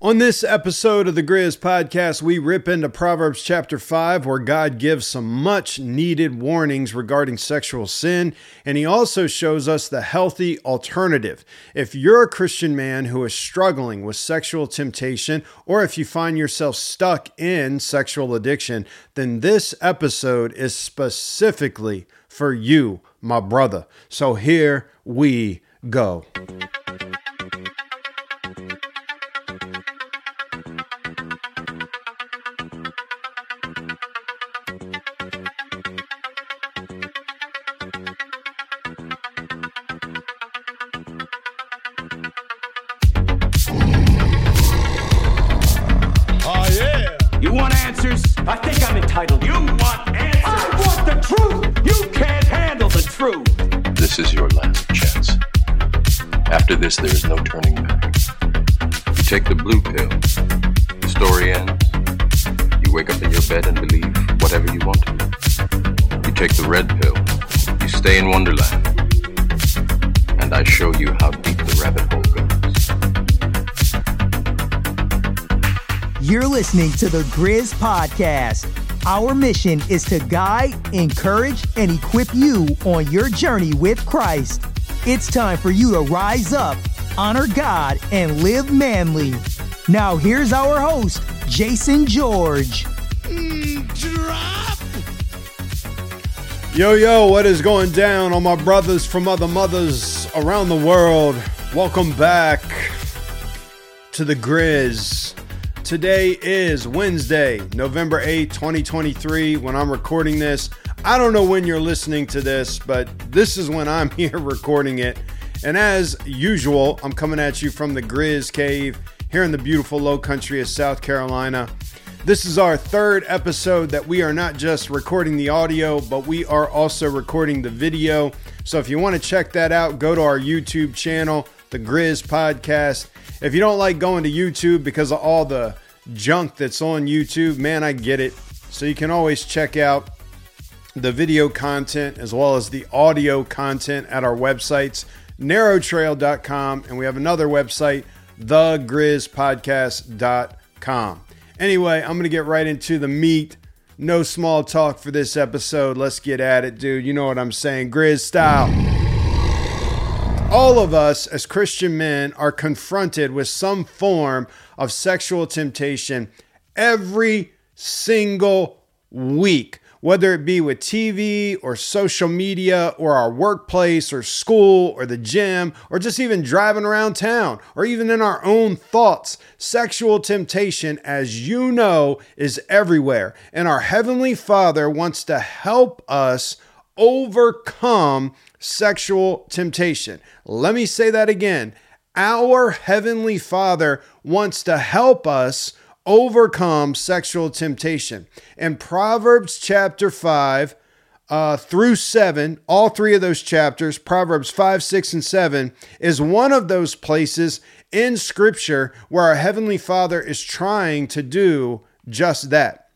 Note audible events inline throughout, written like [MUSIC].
On this episode of the Griz podcast, we rip into Proverbs chapter 5, where God gives some much needed warnings regarding sexual sin, and He also shows us the healthy alternative. If you're a Christian man who is struggling with sexual temptation, or if you find yourself stuck in sexual addiction, then this episode is specifically for you, my brother. So here we go. Listening to the Griz Podcast. Our mission is to guide, encourage, and equip you on your journey with Christ. It's time for you to rise up, honor God, and live manly. Now, here's our host, Jason George. Drop. Yo, yo, what is going down on my brothers from other mothers around the world? Welcome back to the Griz. Today is Wednesday, November 8th, 2023, when I'm recording this. I don't know when you're listening to this, but this is when I'm [LAUGHS] here recording it. And as usual, I'm coming at you from the Griz Cave here in the beautiful low country of South Carolina. This is our third episode that we are not just recording the audio, but we are also recording the video. So if you want to check that out, go to our YouTube channel, The Griz Podcast. If you don't like going to YouTube because of all the junk that's on YouTube, man, I get it. So you can always check out the video content as well as the audio content at our websites, narrowtrail.com, and we have another website, thegrizpodcast.com. Anyway, I'm going to get right into the meat. No small talk for this episode. Let's get at it, dude. You know what I'm saying. Griz style. All of us as Christian men are confronted with some form of sexual temptation every single week, whether it be with TV or social media or our workplace or school or the gym or just even driving around town or even in our own thoughts. Sexual temptation, as you know, is everywhere. And our Heavenly Father wants to help us overcome sexual temptation. Let me say that again. Our Heavenly Father wants to help us overcome sexual temptation. And Proverbs chapter 5 uh, through 7, all three of those chapters, Proverbs 5, 6, and 7, is one of those places in Scripture where our Heavenly Father is trying to do just that.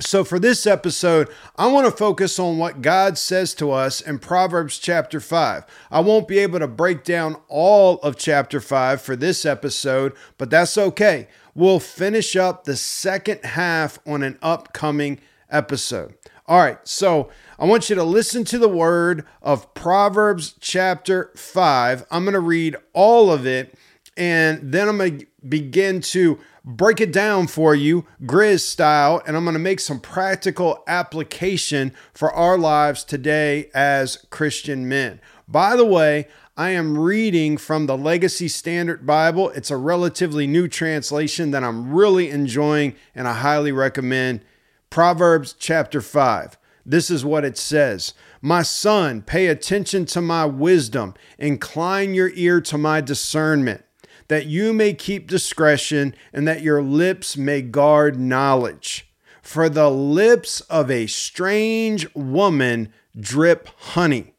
So, for this episode, I want to focus on what God says to us in Proverbs chapter 5. I won't be able to break down all of chapter 5 for this episode, but that's okay. We'll finish up the second half on an upcoming episode. All right, so I want you to listen to the word of Proverbs chapter 5. I'm going to read all of it, and then I'm going to begin to break it down for you, Griz style, and I'm going to make some practical application for our lives today as Christian men. By the way, I am reading from the Legacy Standard Bible. It's a relatively new translation that I'm really enjoying and I highly recommend. Proverbs chapter 5. This is what it says My son, pay attention to my wisdom, incline your ear to my discernment that you may keep discretion and that your lips may guard knowledge. For the lips of a strange woman drip honey,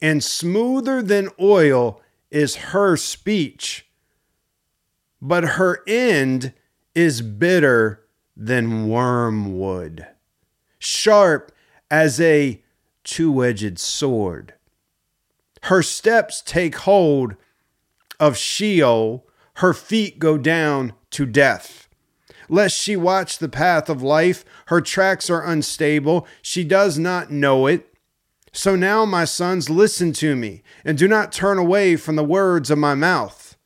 and smoother than oil is her speech, but her end is bitter than wormwood, sharp as a two edged sword. Her steps take hold of Sheol, her feet go down to death. Lest she watch the path of life, her tracks are unstable, she does not know it. So now, my sons, listen to me, and do not turn away from the words of my mouth.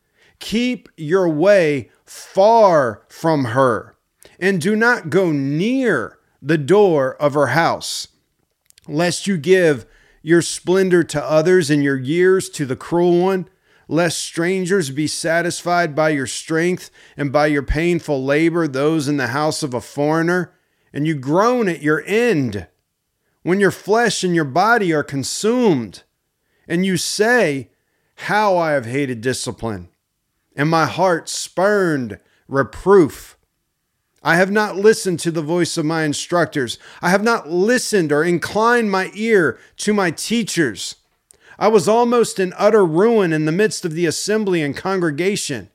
Keep your way far from her, and do not go near the door of her house, lest you give your splendor to others and your years to the cruel one, lest strangers be satisfied by your strength and by your painful labor, those in the house of a foreigner, and you groan at your end when your flesh and your body are consumed, and you say, How I have hated discipline, and my heart spurned reproof. I have not listened to the voice of my instructors. I have not listened or inclined my ear to my teachers. I was almost in utter ruin in the midst of the assembly and congregation.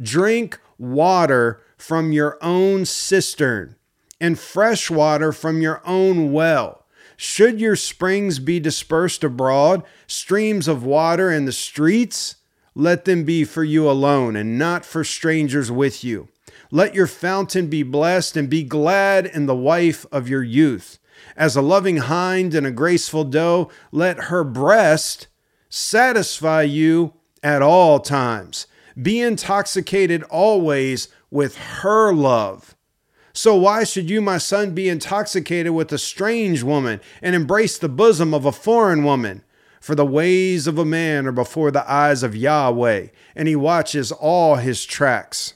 Drink water from your own cistern and fresh water from your own well. Should your springs be dispersed abroad, streams of water in the streets, let them be for you alone and not for strangers with you. Let your fountain be blessed and be glad in the wife of your youth. As a loving hind and a graceful doe, let her breast satisfy you at all times. Be intoxicated always with her love. So why should you, my son, be intoxicated with a strange woman and embrace the bosom of a foreign woman? For the ways of a man are before the eyes of Yahweh, and he watches all his tracks.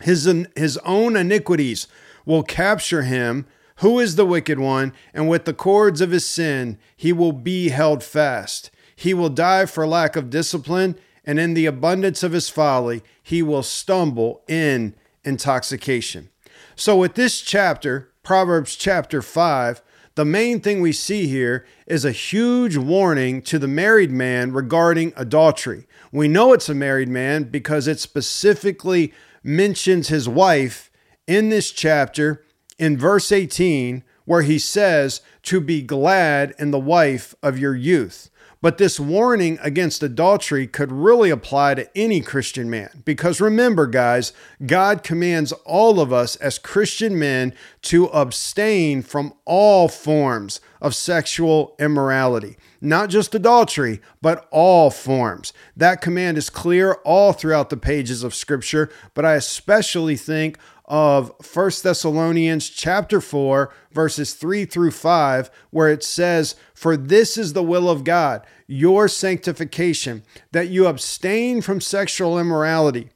His, his own iniquities will capture him, who is the wicked one, and with the cords of his sin he will be held fast. He will die for lack of discipline, and in the abundance of his folly he will stumble in intoxication. So, with this chapter, Proverbs chapter 5, the main thing we see here is a huge warning to the married man regarding adultery. We know it's a married man because it specifically mentions his wife in this chapter in verse 18, where he says, To be glad in the wife of your youth. But this warning against adultery could really apply to any Christian man. Because remember, guys, God commands all of us as Christian men to abstain from all forms of sexual immorality. Not just adultery, but all forms. That command is clear all throughout the pages of Scripture, but I especially think of 1 Thessalonians chapter 4 verses 3 through 5 where it says for this is the will of God your sanctification that you abstain from sexual immorality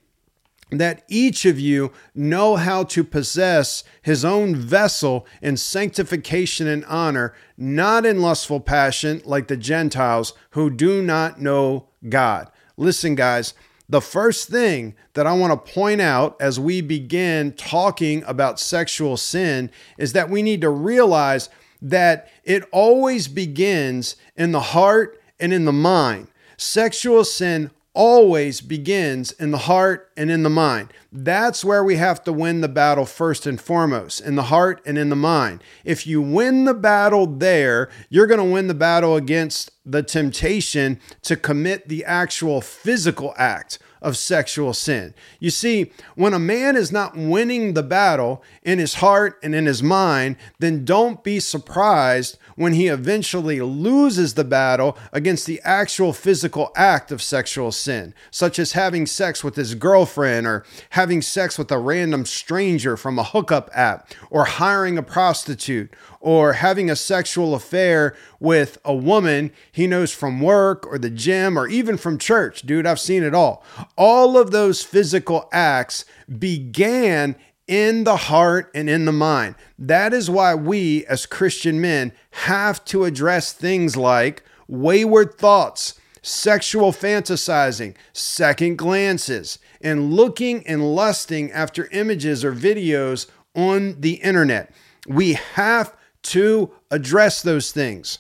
that each of you know how to possess his own vessel in sanctification and honor, not in lustful passion like the Gentiles who do not know God. Listen, guys, the first thing that I want to point out as we begin talking about sexual sin is that we need to realize that it always begins in the heart and in the mind. Sexual sin always begins in the heart and in the mind. That's where we have to win the battle first and foremost, in the heart and in the mind. If you win the battle there, you're going to win the battle against the temptation to commit the actual physical act of sexual sin. You see, when a man is not winning the battle in his heart and in his mind, then don't be surprised when he eventually loses the battle against the actual physical act of sexual sin, such as having sex with his girlfriend or having sex with a random stranger from a hookup app or hiring a prostitute or having a sexual affair with a woman he knows from work or the gym or even from church. Dude, I've seen it all. All of those physical acts began in the heart and in the mind. That is why we, as Christian men, have to address things like wayward thoughts, sexual fantasizing, second glances, and looking and lusting after images or videos on the internet. We have to address those things.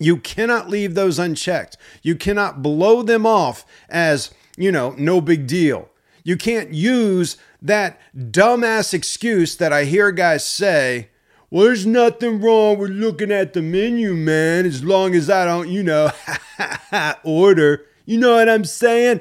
You cannot leave those unchecked. You cannot blow them off as, you know, no big deal. You can't use that dumbass excuse that I hear guys say, well, there's nothing wrong with looking at the menu, man, as long as I don't, you know, [LAUGHS] order. You know what I'm saying?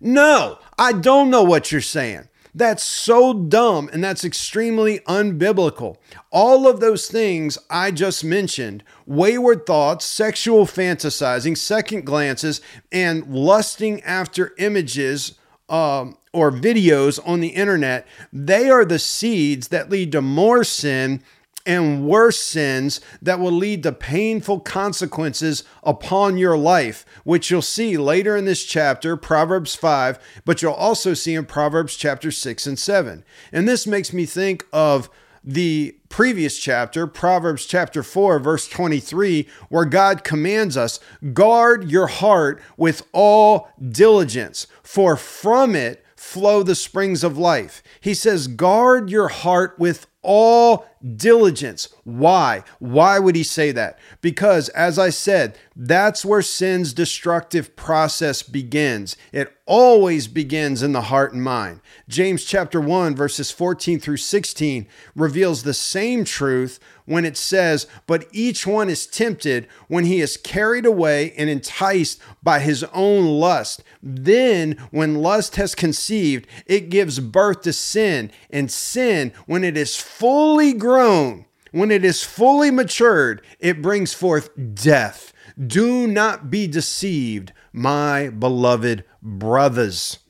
No, I don't know what you're saying. That's so dumb and that's extremely unbiblical. All of those things I just mentioned wayward thoughts, sexual fantasizing, second glances, and lusting after images um, or videos on the internet they are the seeds that lead to more sin and worse sins that will lead to painful consequences upon your life, which you'll see later in this chapter, Proverbs 5, but you'll also see in Proverbs chapter 6 and 7. And this makes me think of the previous chapter, Proverbs chapter 4, verse 23, where God commands us guard your heart with all diligence, for from it flow the springs of life. He says, guard your heart with all diligence. Why? Why would he say that? Because, as I said, that's where sin's destructive process begins. It always begins in the heart and mind. James chapter 1, verses 14 through 16 reveals the same truth when it says, But each one is tempted when he is carried away and enticed by his own lust. Then, when lust has conceived, it gives birth to sin. And sin, when it is fully grown, when it is fully matured, it brings forth death. Do not be deceived, my beloved brothers.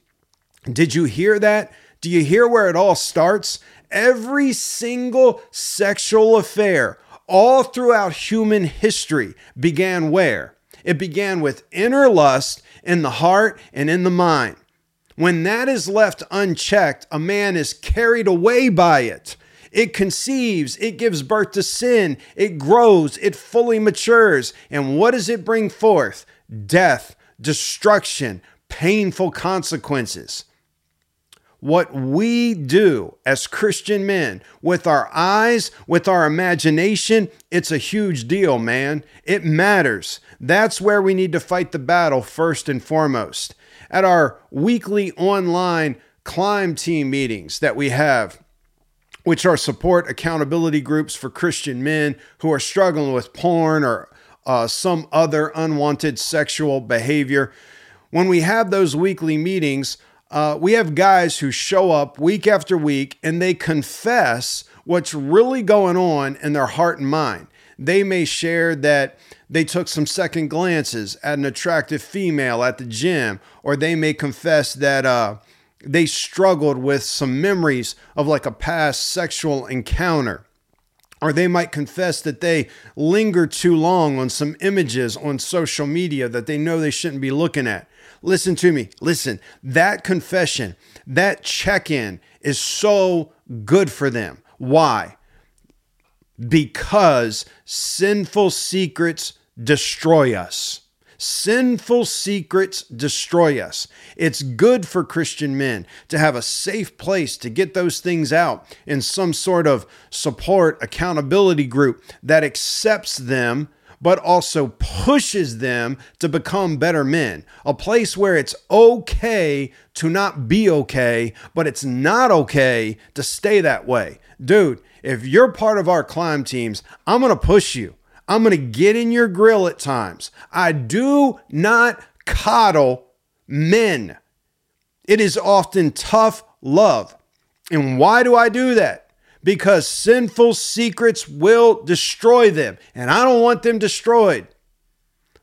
Did you hear that? Do you hear where it all starts? Every single sexual affair, all throughout human history, began where? It began with inner lust in the heart and in the mind. When that is left unchecked, a man is carried away by it. It conceives, it gives birth to sin, it grows, it fully matures. And what does it bring forth? Death, destruction, painful consequences. What we do as Christian men with our eyes, with our imagination, it's a huge deal, man. It matters. That's where we need to fight the battle first and foremost. At our weekly online climb team meetings that we have, which are support accountability groups for Christian men who are struggling with porn or uh, some other unwanted sexual behavior. When we have those weekly meetings, uh, we have guys who show up week after week and they confess what's really going on in their heart and mind. They may share that they took some second glances at an attractive female at the gym, or they may confess that uh, they struggled with some memories of like a past sexual encounter. Or they might confess that they linger too long on some images on social media that they know they shouldn't be looking at. Listen to me. Listen, that confession, that check in is so good for them. Why? Because sinful secrets destroy us. Sinful secrets destroy us. It's good for Christian men to have a safe place to get those things out in some sort of support accountability group that accepts them but also pushes them to become better men. A place where it's okay to not be okay, but it's not okay to stay that way. Dude, if you're part of our climb teams, I'm going to push you. I'm going to get in your grill at times. I do not coddle men. It is often tough love. And why do I do that? Because sinful secrets will destroy them, and I don't want them destroyed.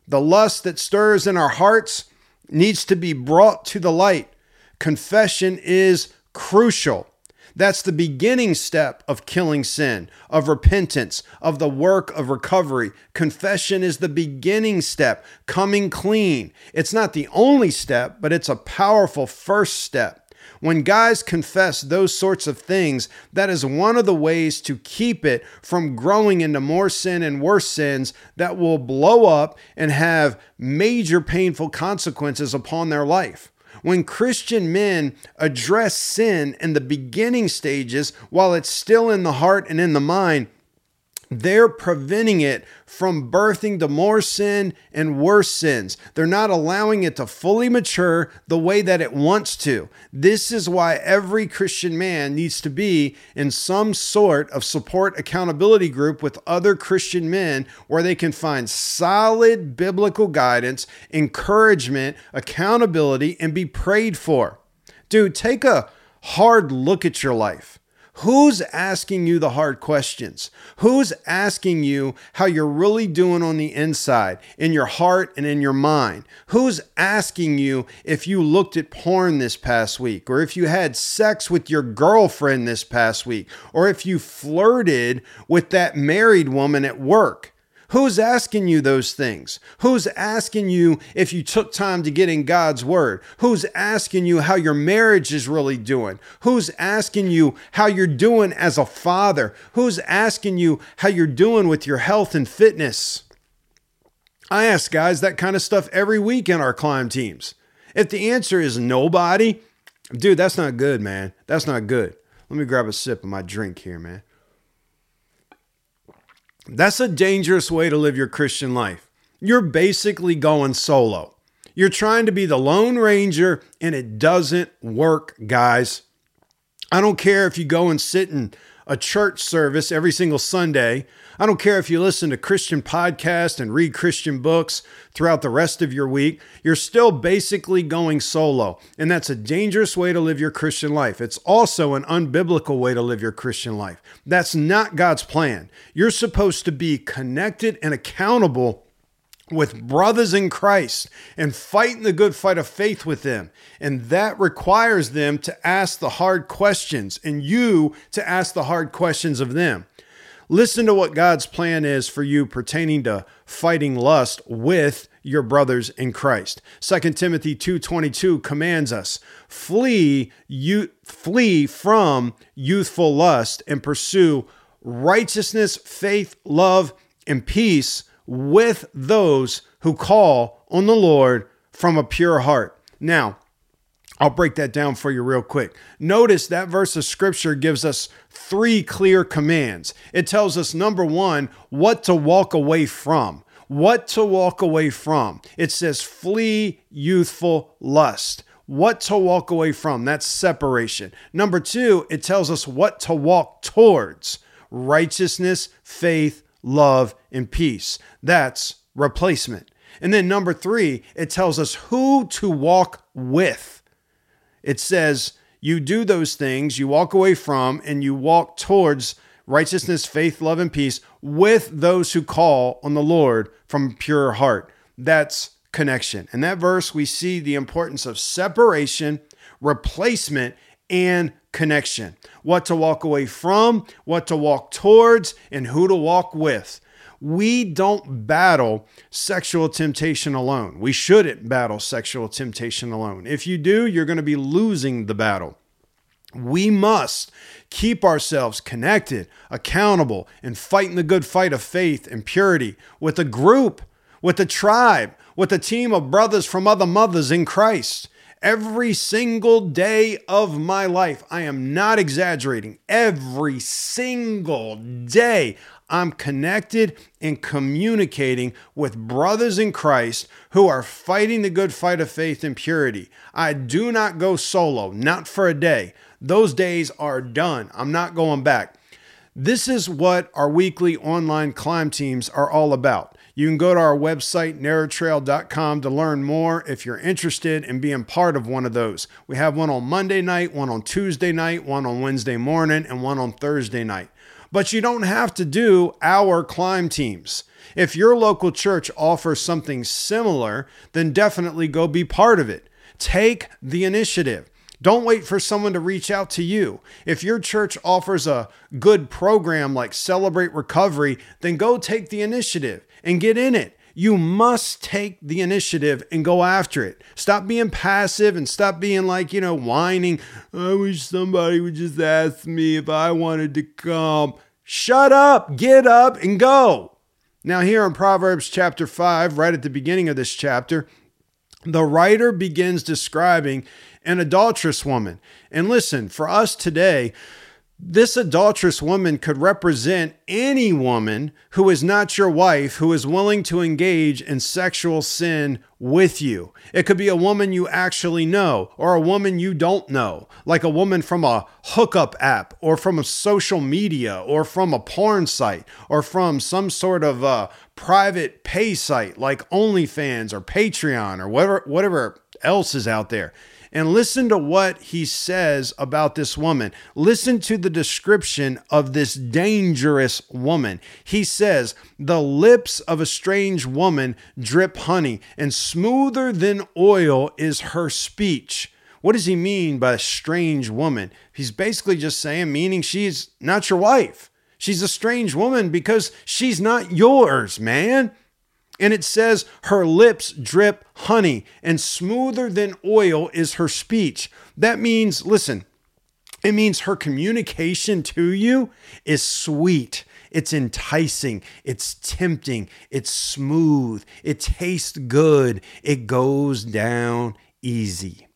The lust that stirs in our hearts needs to be brought to the light. Confession is crucial. That's the beginning step of killing sin, of repentance, of the work of recovery. Confession is the beginning step, coming clean. It's not the only step, but it's a powerful first step. When guys confess those sorts of things, that is one of the ways to keep it from growing into more sin and worse sins that will blow up and have major painful consequences upon their life. When Christian men address sin in the beginning stages while it's still in the heart and in the mind, they're preventing it from birthing to more sin and worse sins. They're not allowing it to fully mature the way that it wants to. This is why every Christian man needs to be in some sort of support accountability group with other Christian men where they can find solid biblical guidance, encouragement, accountability, and be prayed for. Dude, take a hard look at your life. Who's asking you the hard questions? Who's asking you how you're really doing on the inside, in your heart and in your mind? Who's asking you if you looked at porn this past week, or if you had sex with your girlfriend this past week, or if you flirted with that married woman at work? Who's asking you those things? Who's asking you if you took time to get in God's word? Who's asking you how your marriage is really doing? Who's asking you how you're doing as a father? Who's asking you how you're doing with your health and fitness? I ask guys that kind of stuff every week in our climb teams. If the answer is nobody, dude, that's not good, man. That's not good. Let me grab a sip of my drink here, man. That's a dangerous way to live your Christian life. You're basically going solo. You're trying to be the Lone Ranger, and it doesn't work, guys. I don't care if you go and sit in a church service every single Sunday. I don't care if you listen to Christian podcasts and read Christian books throughout the rest of your week. You're still basically going solo. And that's a dangerous way to live your Christian life. It's also an unbiblical way to live your Christian life. That's not God's plan. You're supposed to be connected and accountable with brothers in Christ and fighting the good fight of faith with them. And that requires them to ask the hard questions and you to ask the hard questions of them. Listen to what God's plan is for you pertaining to fighting lust with your brothers in Christ. 2 Timothy 2:22 commands us, "Flee you flee from youthful lust and pursue righteousness, faith, love, and peace with those who call on the Lord from a pure heart." Now, I'll break that down for you real quick. Notice that verse of scripture gives us three clear commands. It tells us, number one, what to walk away from. What to walk away from. It says, flee youthful lust. What to walk away from. That's separation. Number two, it tells us what to walk towards righteousness, faith, love, and peace. That's replacement. And then number three, it tells us who to walk with. It says, you do those things, you walk away from, and you walk towards righteousness, faith, love, and peace with those who call on the Lord from pure heart. That's connection. In that verse, we see the importance of separation, replacement, and connection. What to walk away from, what to walk towards, and who to walk with. We don't battle sexual temptation alone. We shouldn't battle sexual temptation alone. If you do, you're going to be losing the battle. We must keep ourselves connected, accountable, and fighting the good fight of faith and purity with a group, with a tribe, with a team of brothers from other mothers in Christ. Every single day of my life, I am not exaggerating, every single day, I'm connected and communicating with brothers in Christ who are fighting the good fight of faith and purity. I do not go solo, not for a day. Those days are done. I'm not going back. This is what our weekly online climb teams are all about. You can go to our website, narrowtrail.com, to learn more if you're interested in being part of one of those. We have one on Monday night, one on Tuesday night, one on Wednesday morning, and one on Thursday night. But you don't have to do our climb teams. If your local church offers something similar, then definitely go be part of it. Take the initiative. Don't wait for someone to reach out to you. If your church offers a good program like Celebrate Recovery, then go take the initiative and get in it. You must take the initiative and go after it. Stop being passive and stop being like, you know, whining. I wish somebody would just ask me if I wanted to come. Shut up, get up, and go. Now, here in Proverbs chapter 5, right at the beginning of this chapter, the writer begins describing an adulterous woman. And listen, for us today, This adulterous woman could represent any woman who is not your wife who is willing to engage in sexual sin with you. It could be a woman you actually know or a woman you don't know, like a woman from a hookup app or from a social media or from a porn site or from some sort of uh, private pay site like OnlyFans or Patreon or whatever, whatever else is out there and listen to what he says about this woman. Listen to the description of this dangerous woman. He says, The lips of a strange woman drip honey, and smoother than oil is her speech. What does he mean by a strange woman? He's basically just saying, meaning she's not your wife. She's a strange woman because she's not yours, man. And it says, Her lips drip honey, and smoother than oil is her speech. That means, listen, it means her communication to you is sweet. It's enticing. It's tempting. It's smooth. It tastes good. It goes down easy.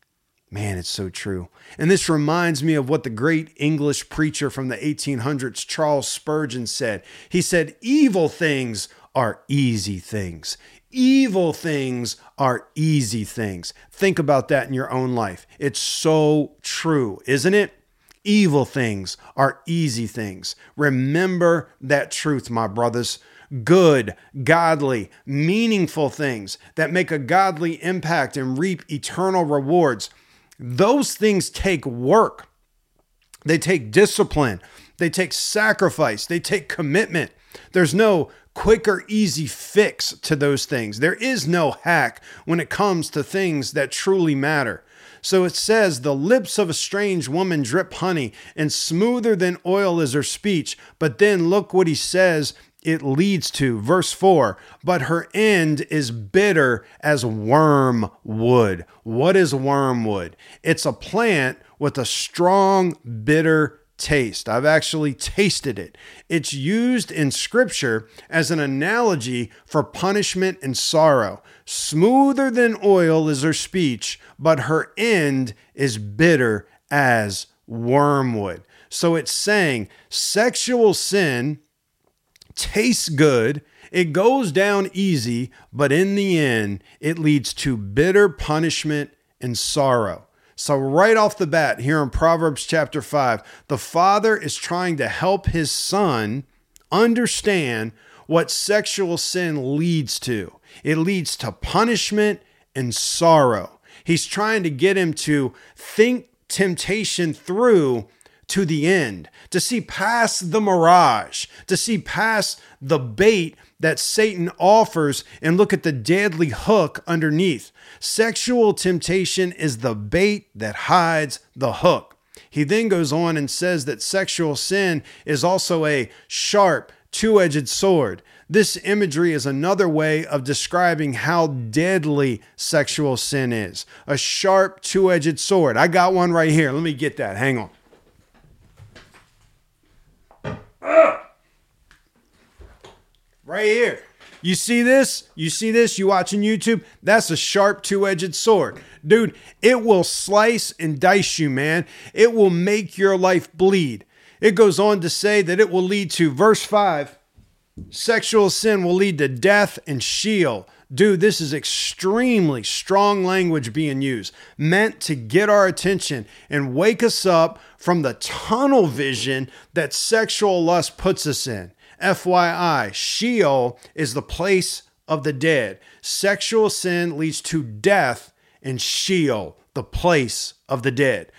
Man, it's so true. And this reminds me of what the great English preacher from the 1800s, Charles Spurgeon, said. He said, Evil things are easy things. Evil things are easy things. Think about that in your own life. It's so true, isn't it? Evil things are easy things. Remember that truth, my brothers. Good, godly, meaningful things that make a godly impact and reap eternal rewards. Those things take work. They take discipline. They take sacrifice. They take commitment. There's no quick or easy fix to those things. There is no hack when it comes to things that truly matter. So it says, The lips of a strange woman drip honey, and smoother than oil is her speech. But then look what he says it leads to. Verse 4 But her end is bitter as wormwood. What is wormwood? It's a plant with a strong, bitter taste. I've actually tasted it. It's used in scripture as an analogy for punishment and sorrow. Smoother than oil is her speech, but her end is bitter as wormwood. So it's saying sexual sin tastes good. It goes down easy, but in the end, it leads to bitter punishment and sorrow. So, right off the bat, here in Proverbs chapter 5, the father is trying to help his son understand what sexual sin leads to. It leads to punishment and sorrow. He's trying to get him to think temptation through to the end, to see past the mirage, to see past the bait that Satan offers and look at the deadly hook underneath. Sexual temptation is the bait that hides the hook. He then goes on and says that sexual sin is also a sharp, two edged sword. This imagery is another way of describing how deadly sexual sin is. A sharp, two edged sword. I got one right here. Let me get that. Hang on. Right here. You see this? You see this? You watching YouTube? That's a sharp two edged sword. Dude, it will slice and dice you, man. It will make your life bleed. It goes on to say that it will lead to, verse 5, sexual sin will lead to death and Sheol. Dude, this is extremely strong language being used, meant to get our attention and wake us up from the tunnel vision that sexual lust puts us in. FYI, Sheol is the place of the dead. Sexual sin leads to death, and Sheol, the place of the dead.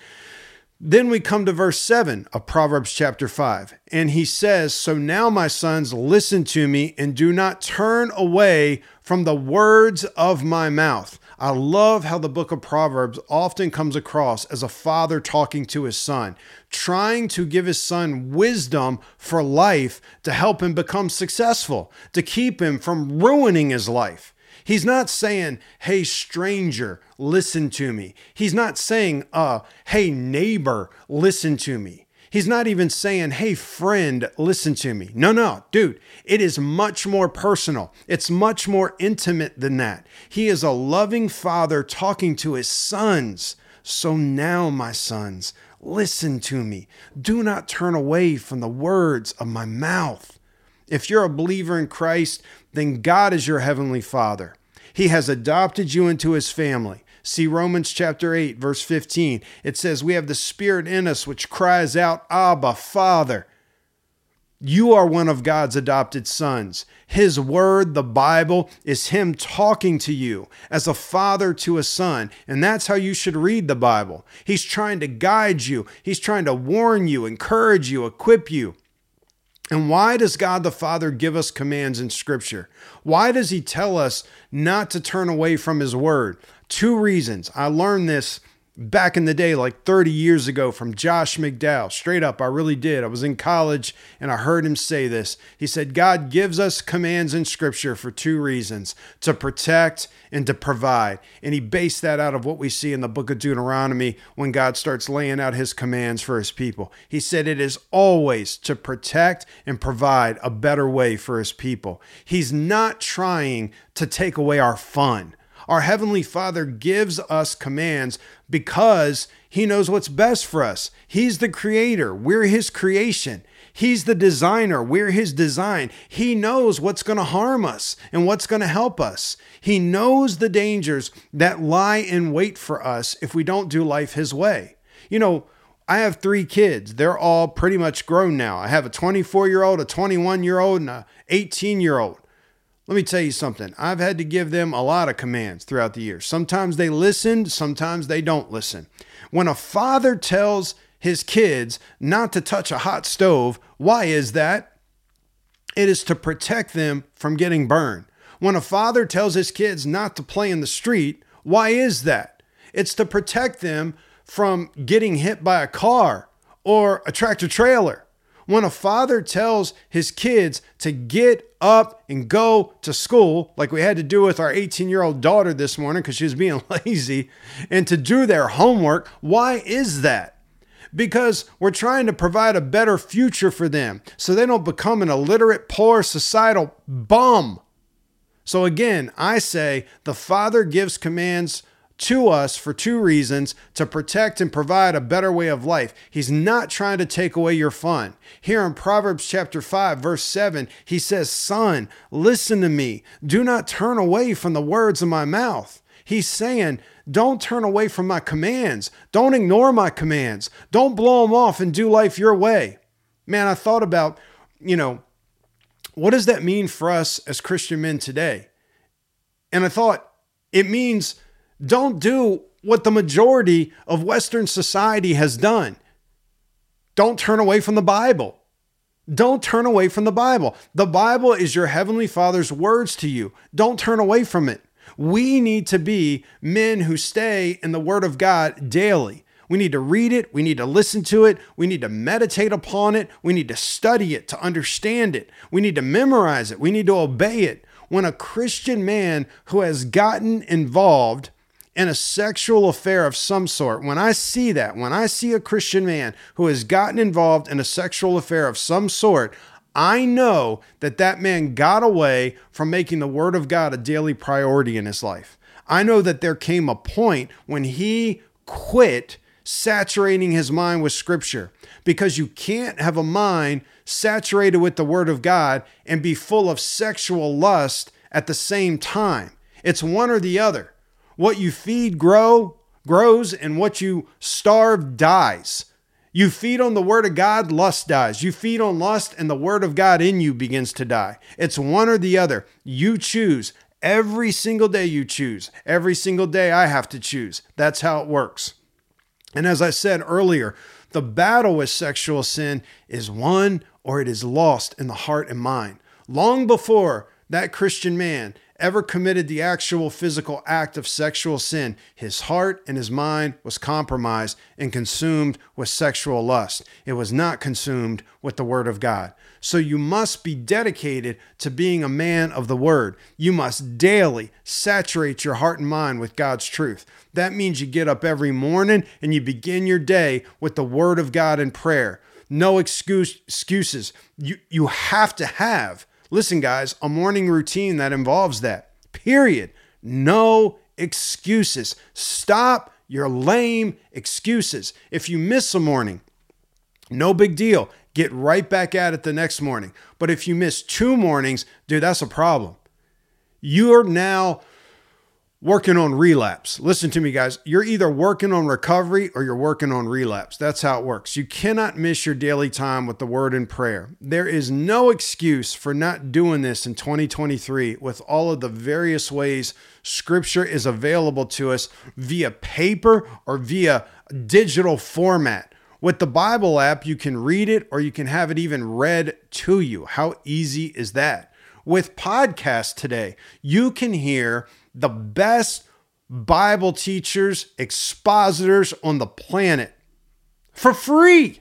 Then we come to verse 7 of Proverbs chapter 5. And he says, So now, my sons, listen to me and do not turn away from the words of my mouth. I love how the book of Proverbs often comes across as a father talking to his son, trying to give his son wisdom for life to help him become successful, to keep him from ruining his life. He's not saying, hey, stranger, listen to me. He's not saying, uh, hey, neighbor, listen to me. He's not even saying, hey, friend, listen to me. No, no, dude, it is much more personal. It's much more intimate than that. He is a loving father talking to his sons. So now, my sons, listen to me. Do not turn away from the words of my mouth. If you're a believer in Christ, then God is your heavenly Father. He has adopted you into his family. See Romans chapter 8, verse 15. It says, We have the Spirit in us which cries out, Abba, Father. You are one of God's adopted sons. His word, the Bible, is Him talking to you as a father to a son. And that's how you should read the Bible. He's trying to guide you, He's trying to warn you, encourage you, equip you. And why does God the Father give us commands in Scripture? Why does He tell us not to turn away from His Word? Two reasons. I learned this back in the day, like 30 years ago, from Josh McDowell. Straight up, I really did. I was in college and I heard him say this. He said, God gives us commands in Scripture for two reasons to protect and to provide. And he based that out of what we see in the book of Deuteronomy when God starts laying out his commands for his people. He said, It is always to protect and provide a better way for his people. He's not trying to take away our fun. Our Heavenly Father gives us commands because He knows what's best for us. He's the creator, we're His creation. He's the designer, we're His design. He knows what's going to harm us and what's going to help us. He knows the dangers that lie in wait for us if we don't do life His way. You know, I have three kids. They're all pretty much grown now. I have a 24 year old, a 21 year old, and a 18 year old. Let me tell you something. I've had to give them a lot of commands throughout the years. Sometimes they listen, sometimes they don't listen. When a father tells his kids not to touch a hot stove, why is that? It is to protect them from getting burned. When a father tells his kids not to play in the street, why is that? It's to protect them from getting hit by a car or a tractor trailer. When a father tells his kids to get up and go to school, like we had to do with our 18 year old daughter this morning because she was being [LAUGHS] lazy, and to do their homework, why is that? Because we're trying to provide a better future for them so they don't become an illiterate, poor societal bum. So again, I say the Father gives commands to us for two reasons to protect and provide a better way of life. He's not trying to take away your fun. Here in Proverbs chapter 5 verse 7, he says, "Son, listen to me. Do not turn away from the words of my mouth." He's saying, don't turn away from my commands. Don't ignore my commands. Don't blow them off and do life your way. Man, I thought about, you know, what does that mean for us as Christian men today? And I thought it means don't do what the majority of Western society has done. Don't turn away from the Bible. Don't turn away from the Bible. The Bible is your Heavenly Father's words to you. Don't turn away from it. We need to be men who stay in the Word of God daily. We need to read it. We need to listen to it. We need to meditate upon it. We need to study it to understand it. We need to memorize it. We need to obey it. When a Christian man who has gotten involved in a sexual affair of some sort, when I see that, when I see a Christian man who has gotten involved in a sexual affair of some sort, I know that that man got away from making the Word of God a daily priority in his life. I know that there came a point when he quit saturating his mind with Scripture because you can't have a mind saturated with the Word of God and be full of sexual lust at the same time. It's one or the other. What you feed grow grows and what you starve dies. You feed on the word of God, lust dies. You feed on lust and the word of God in you begins to die. It's one or the other. You choose. Every single day you choose. Every single day I have to choose. That's how it works. And as I said earlier, the battle with sexual sin is won or it is lost in the heart and mind. Long before that Christian man ever committed the actual physical act of sexual sin, his heart and his mind was compromised and consumed with sexual lust. It was not consumed with the Word of God. So you must be dedicated to being a man of the Word. You must daily saturate your heart and mind with God's truth. That means you get up every morning and you begin your day with the Word of God in prayer. No excuse, excuses. You, you have to have Listen, guys, a morning routine that involves that. Period. No excuses. Stop your lame excuses. If you miss a morning, no big deal. Get right back at it the next morning. But if you miss two mornings, dude, that's a problem. You're now working on relapse. Listen to me, guys. You're either working on recovery or you're working on relapse. That's how it works. You cannot miss your daily time with the word and prayer. There is no excuse for not doing this in 2023 with all of the various ways scripture is available to us via paper or via digital format. With the Bible app, you can read it or you can have it even read to you. How easy is that? With podcasts today, you can hear the best Bible teachers, expositors on the planet for free.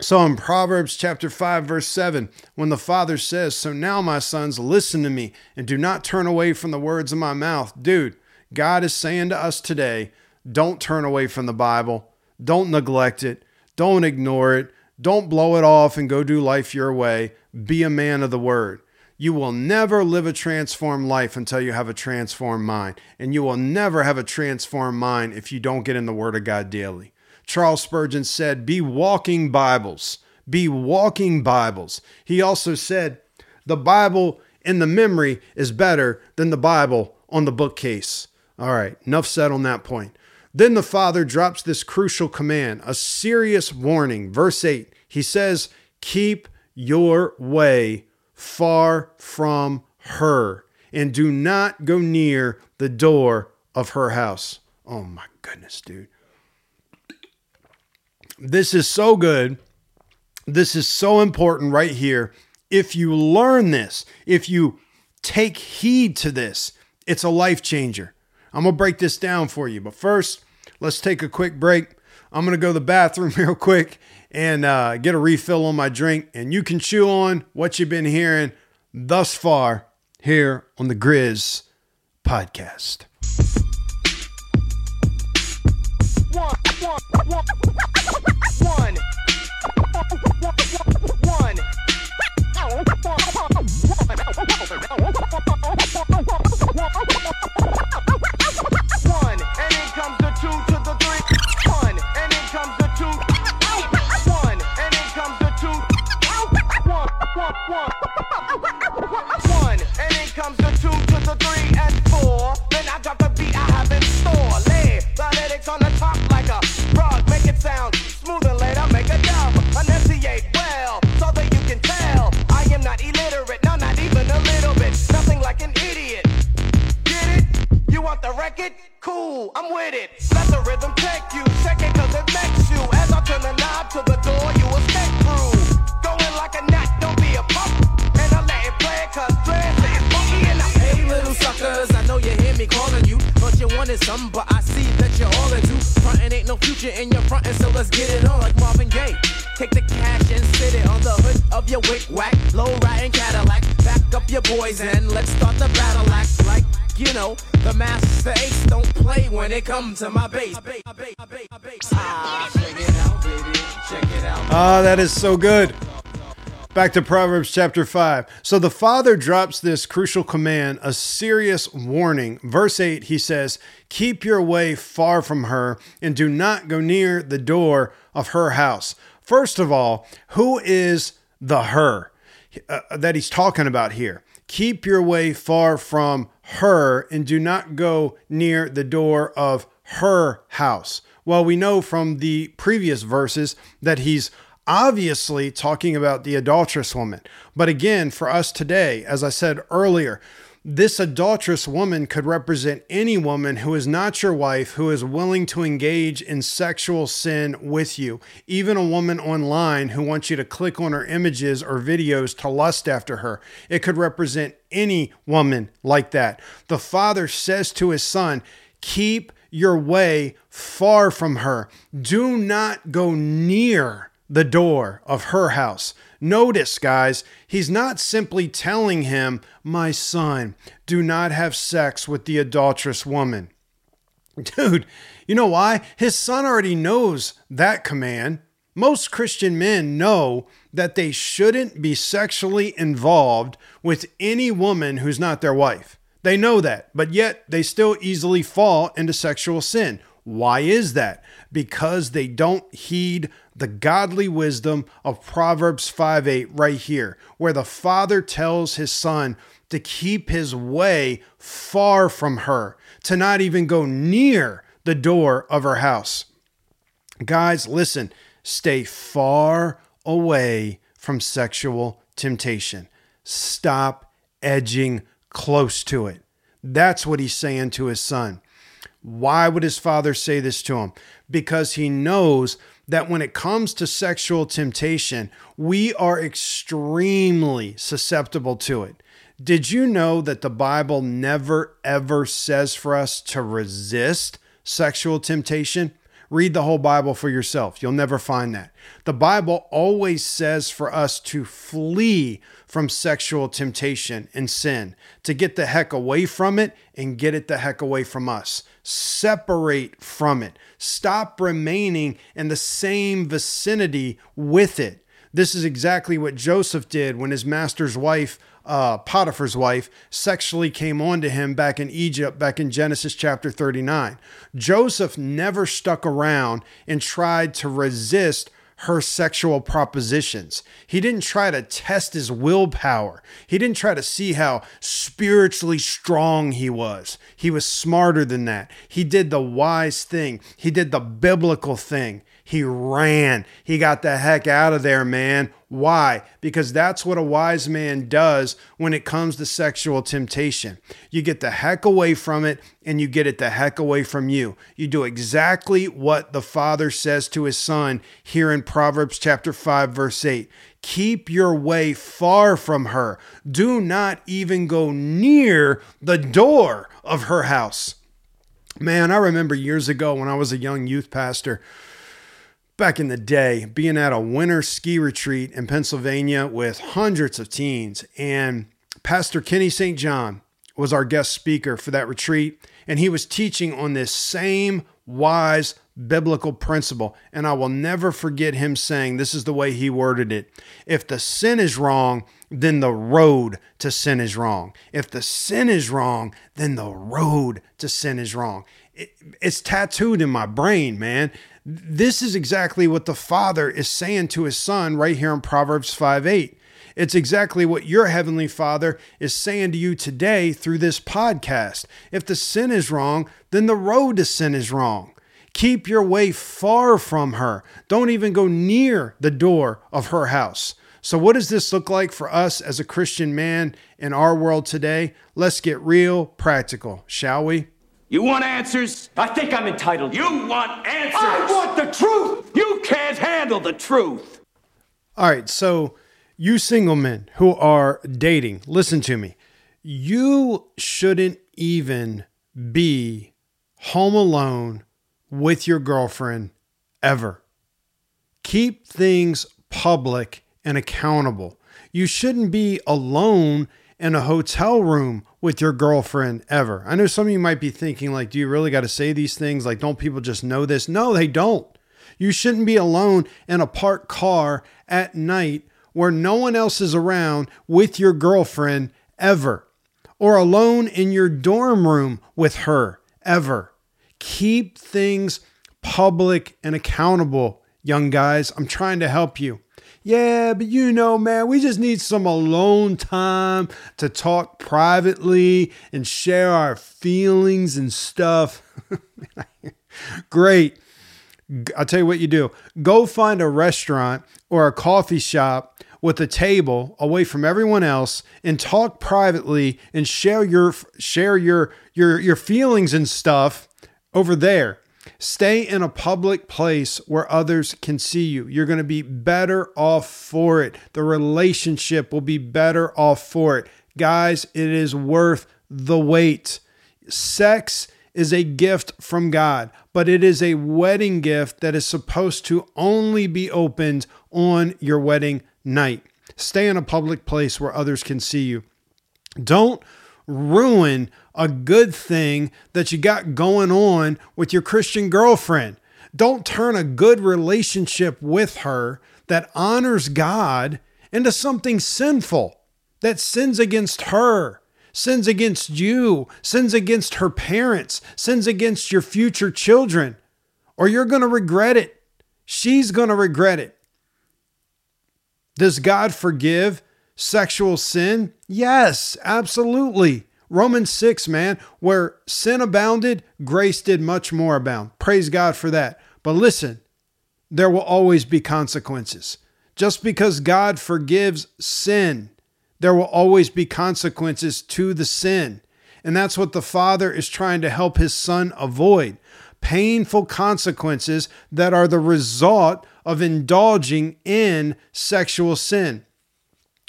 So in Proverbs chapter 5 verse 7, when the father says, "So now my sons, listen to me and do not turn away from the words of my mouth." Dude, God is saying to us today, don't turn away from the Bible. Don't neglect it. Don't ignore it. Don't blow it off and go do life your way. Be a man of the word. You will never live a transformed life until you have a transformed mind. And you will never have a transformed mind if you don't get in the Word of God daily. Charles Spurgeon said, Be walking Bibles. Be walking Bibles. He also said, The Bible in the memory is better than the Bible on the bookcase. All right, enough said on that point. Then the Father drops this crucial command, a serious warning. Verse 8, he says, Keep your way far from her, and do not go near the door of her house. Oh my goodness, dude. This is so good. This is so important right here. If you learn this, if you take heed to this, it's a life changer. I'm going to break this down for you. But first, let's take a quick break. I'm going to go to the bathroom [LAUGHS] real quick and uh, get a refill on my drink. And you can chew on what you've been hearing thus far here on the Griz podcast. Me calling you. Thought you wanted some, but I see that you're all into. Frontin' ain't no future in your frontin', so let's get it on like Marvin Gaye. Take the cash and sit it on the hood of your wick whack, low riding Cadillac. Back up your boys and let's start the battle act like. You know, the Masta Ace don't play when it comes to my bass. Ah, check it out, baby. Check it out. Ah, that is so good. Back to Proverbs chapter 5. So the father drops this crucial command, a serious warning. Verse 8, he says, Keep your way far from her and do not go near the door of her house. First of all, who is the her uh, that he's talking about here? Keep your way far from her and do not go near the door of her house. Well, we know from the previous verses that he's obviously talking about the adulterous woman. But again, for us today, as I said earlier, this adulterous woman could represent any woman who is not your wife, who is willing to engage in sexual sin with you. Even a woman online who wants you to click on her images or videos to lust after her. It could represent any woman like that. The father says to his son, Keep your way far from her. Do not go near the door of her house. Notice, guys, he's not simply telling him, My son, do not have sex with the adulterous woman. Dude, you know why? His son already knows that command. Most Christian men know that they shouldn't be sexually involved with any woman who's not their wife. They know that, but yet they still easily fall into sexual sin. Why is that? Because they don't heed the godly wisdom of Proverbs 5 8 right here, where the father tells his son to keep his way far from her, to not even go near the door of her house. Guys, listen, stay far away from sexual temptation. Stop edging close to it. That's what he's saying to his son. Why would his father say this to him? Because he knows that when it comes to sexual temptation, we are extremely susceptible to it. Did you know that the Bible never ever says for us to resist sexual temptation? Read the whole Bible for yourself. You'll never find that. The Bible always says for us to flee from sexual temptation and sin, to get the heck away from it and get it the heck away from us. Separate from it. Stop remaining in the same vicinity with it. This is exactly what Joseph did when his master's wife uh, Potiphar's wife, sexually came on to him back in Egypt, back in Genesis chapter 39. Joseph never stuck around and tried to resist her sexual propositions. He didn't try to test his willpower. He didn't try to see how spiritually strong he was. He was smarter than that. He did the wise thing, he did the biblical thing. He ran. He got the heck out of there, man. Why? Because that's what a wise man does when it comes to sexual temptation. You get the heck away from it and you get it the heck away from you. You do exactly what the father says to his son here in Proverbs chapter 5 verse 8. Keep your way far from her. Do not even go near the door of her house. Man, I remember years ago when I was a young youth pastor, back in the day being at a winter ski retreat in Pennsylvania with hundreds of teens. And Pastor Kenny St. John was our guest speaker for that retreat. And he was teaching on this same wise biblical principle. And I will never forget him saying, This is the way he worded it. If the sin is wrong, then the road to sin is wrong. If the sin is wrong, then the road to sin is wrong. It, it's tattooed in my brain, man. This is exactly what the father is saying to his son right here in Proverbs 5 8. It's exactly what your heavenly father is saying to you today through this podcast. If the sin is wrong, then the road to sin is wrong. Keep your way far from her. Don't even go near the door of her house. So, what does this look like for us as a Christian man in our world today? Let's get real practical, shall we? You want answers? I think I'm entitled. You want answers? I want the truth. You can't handle the truth. All right, so you single men who are dating, listen to me. You shouldn't even be home alone with your girlfriend ever. Keep things public and accountable. You shouldn't be alone in a hotel room with your girlfriend ever. I know some of you might be thinking, like, do you really got to say these things? Like, don't people just know this? No, they don't. You shouldn't be alone in a parked car at night where no one else is around with your girlfriend ever, or alone in your dorm room with her ever. Keep things public and accountable, young guys. I'm trying to help you. Yeah, but you know, man, we just need some alone time to talk privately and share our feelings and stuff. [LAUGHS] Great. I'll tell you what you do go find a restaurant or a coffee shop with a table away from everyone else and talk privately and share your share your your your feelings and stuff over there Stay in a public place where others can see you. You're going to be better off for it. The relationship will be better off for it. Guys, it is worth the wait. Sex is a gift from God, but it is a wedding gift that is supposed to only be opened on your wedding night. Stay in a public place where others can see you. Don't ruin a good thing that you got going on with your Christian girlfriend. Don't turn a good relationship with her that honors God into something sinful that sins against her. sins against you, sins against her parents, sins against your future children, or you're going to regret it. She's going to regret it. Does God forgive sexual sin? Yes, absolutely. Romans 6, man, where sin abounded, grace did much more abound. Praise God for that. But listen, there will always be consequences. Just because God forgives sin, there will always be consequences to the sin. And that's what the Father is trying to help his Son avoid painful consequences that are the result of indulging in sexual sin.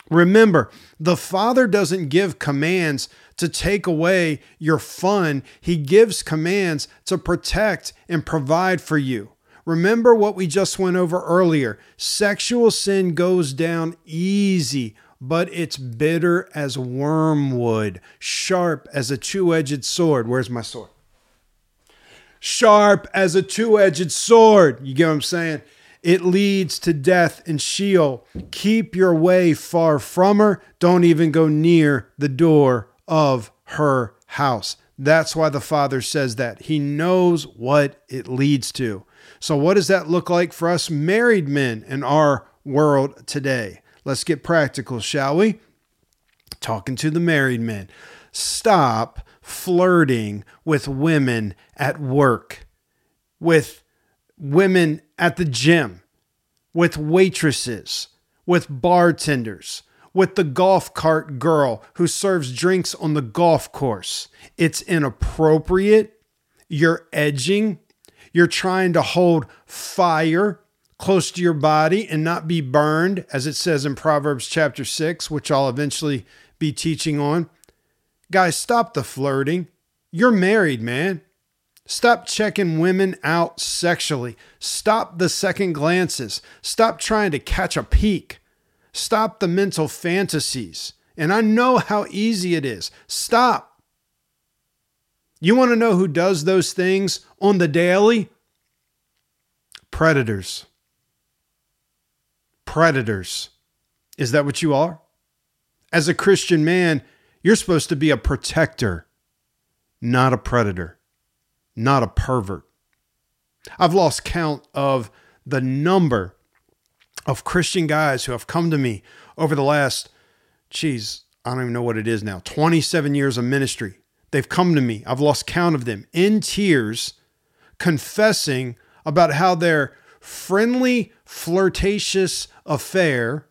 Remember, the Father doesn't give commands to take away your fun, He gives commands to protect and provide for you. Remember what we just went over earlier sexual sin goes down easy. But it's bitter as wormwood, sharp as a two edged sword. Where's my sword? Sharp as a two edged sword. You get what I'm saying? It leads to death and Sheol. Keep your way far from her. Don't even go near the door of her house. That's why the Father says that. He knows what it leads to. So, what does that look like for us married men in our world today? Let's get practical, shall we? Talking to the married men. Stop flirting with women at work, with women at the gym, with waitresses, with bartenders, with the golf cart girl who serves drinks on the golf course. It's inappropriate. You're edging. You're trying to hold fire close to your body and not be burned, as it says in Proverbs chapter 6, which I'll eventually be teaching on. Guys, stop the flirting. You're married, man. Stop checking women out sexually. Stop the second glances. Stop trying to catch a peek. Stop the mental fantasies. And I know how easy it is. Stop. You want to know who does those things on the daily? Predators. Predators. Is that what you are? As a Christian man, you're supposed to be a protector, not a predator, not a pervert. I've lost count of the number of Christian guys who have come to me over the last, geez, I don't even know what it is now, 27 years of ministry. They've come to me. I've lost count of them in tears, confessing about how their friendly, flirtatious affair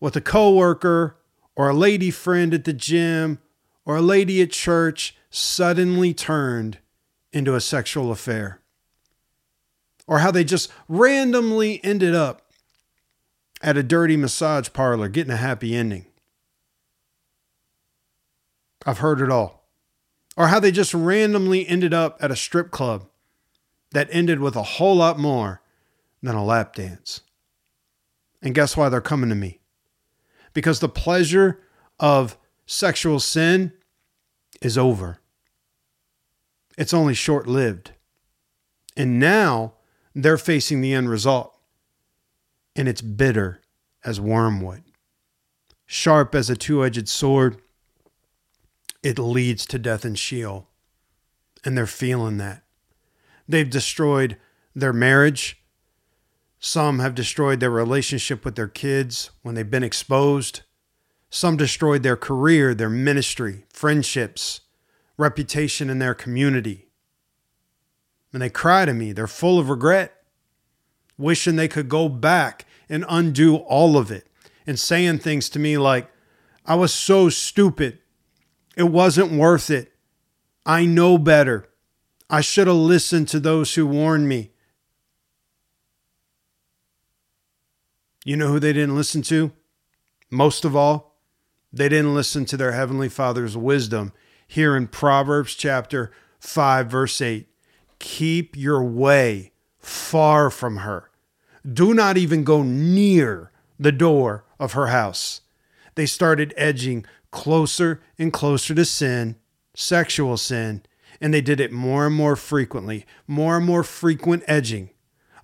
with a coworker or a lady friend at the gym or a lady at church suddenly turned into a sexual affair. Or how they just randomly ended up at a dirty massage parlor getting a happy ending. I've heard it all. Or how they just randomly ended up at a strip club that ended with a whole lot more than a lap dance. And guess why they're coming to me? Because the pleasure of sexual sin is over. It's only short lived. And now they're facing the end result. And it's bitter as wormwood, sharp as a two edged sword. It leads to death and Sheol. And they're feeling that. They've destroyed their marriage. Some have destroyed their relationship with their kids when they've been exposed. Some destroyed their career, their ministry, friendships, reputation in their community. And they cry to me. They're full of regret, wishing they could go back and undo all of it, and saying things to me like, I was so stupid. It wasn't worth it. I know better. I should have listened to those who warned me. You know who they didn't listen to? Most of all, they didn't listen to their Heavenly Father's wisdom here in Proverbs chapter 5, verse 8. Keep your way far from her. Do not even go near the door of her house. They started edging closer and closer to sin, sexual sin, and they did it more and more frequently, more and more frequent edging.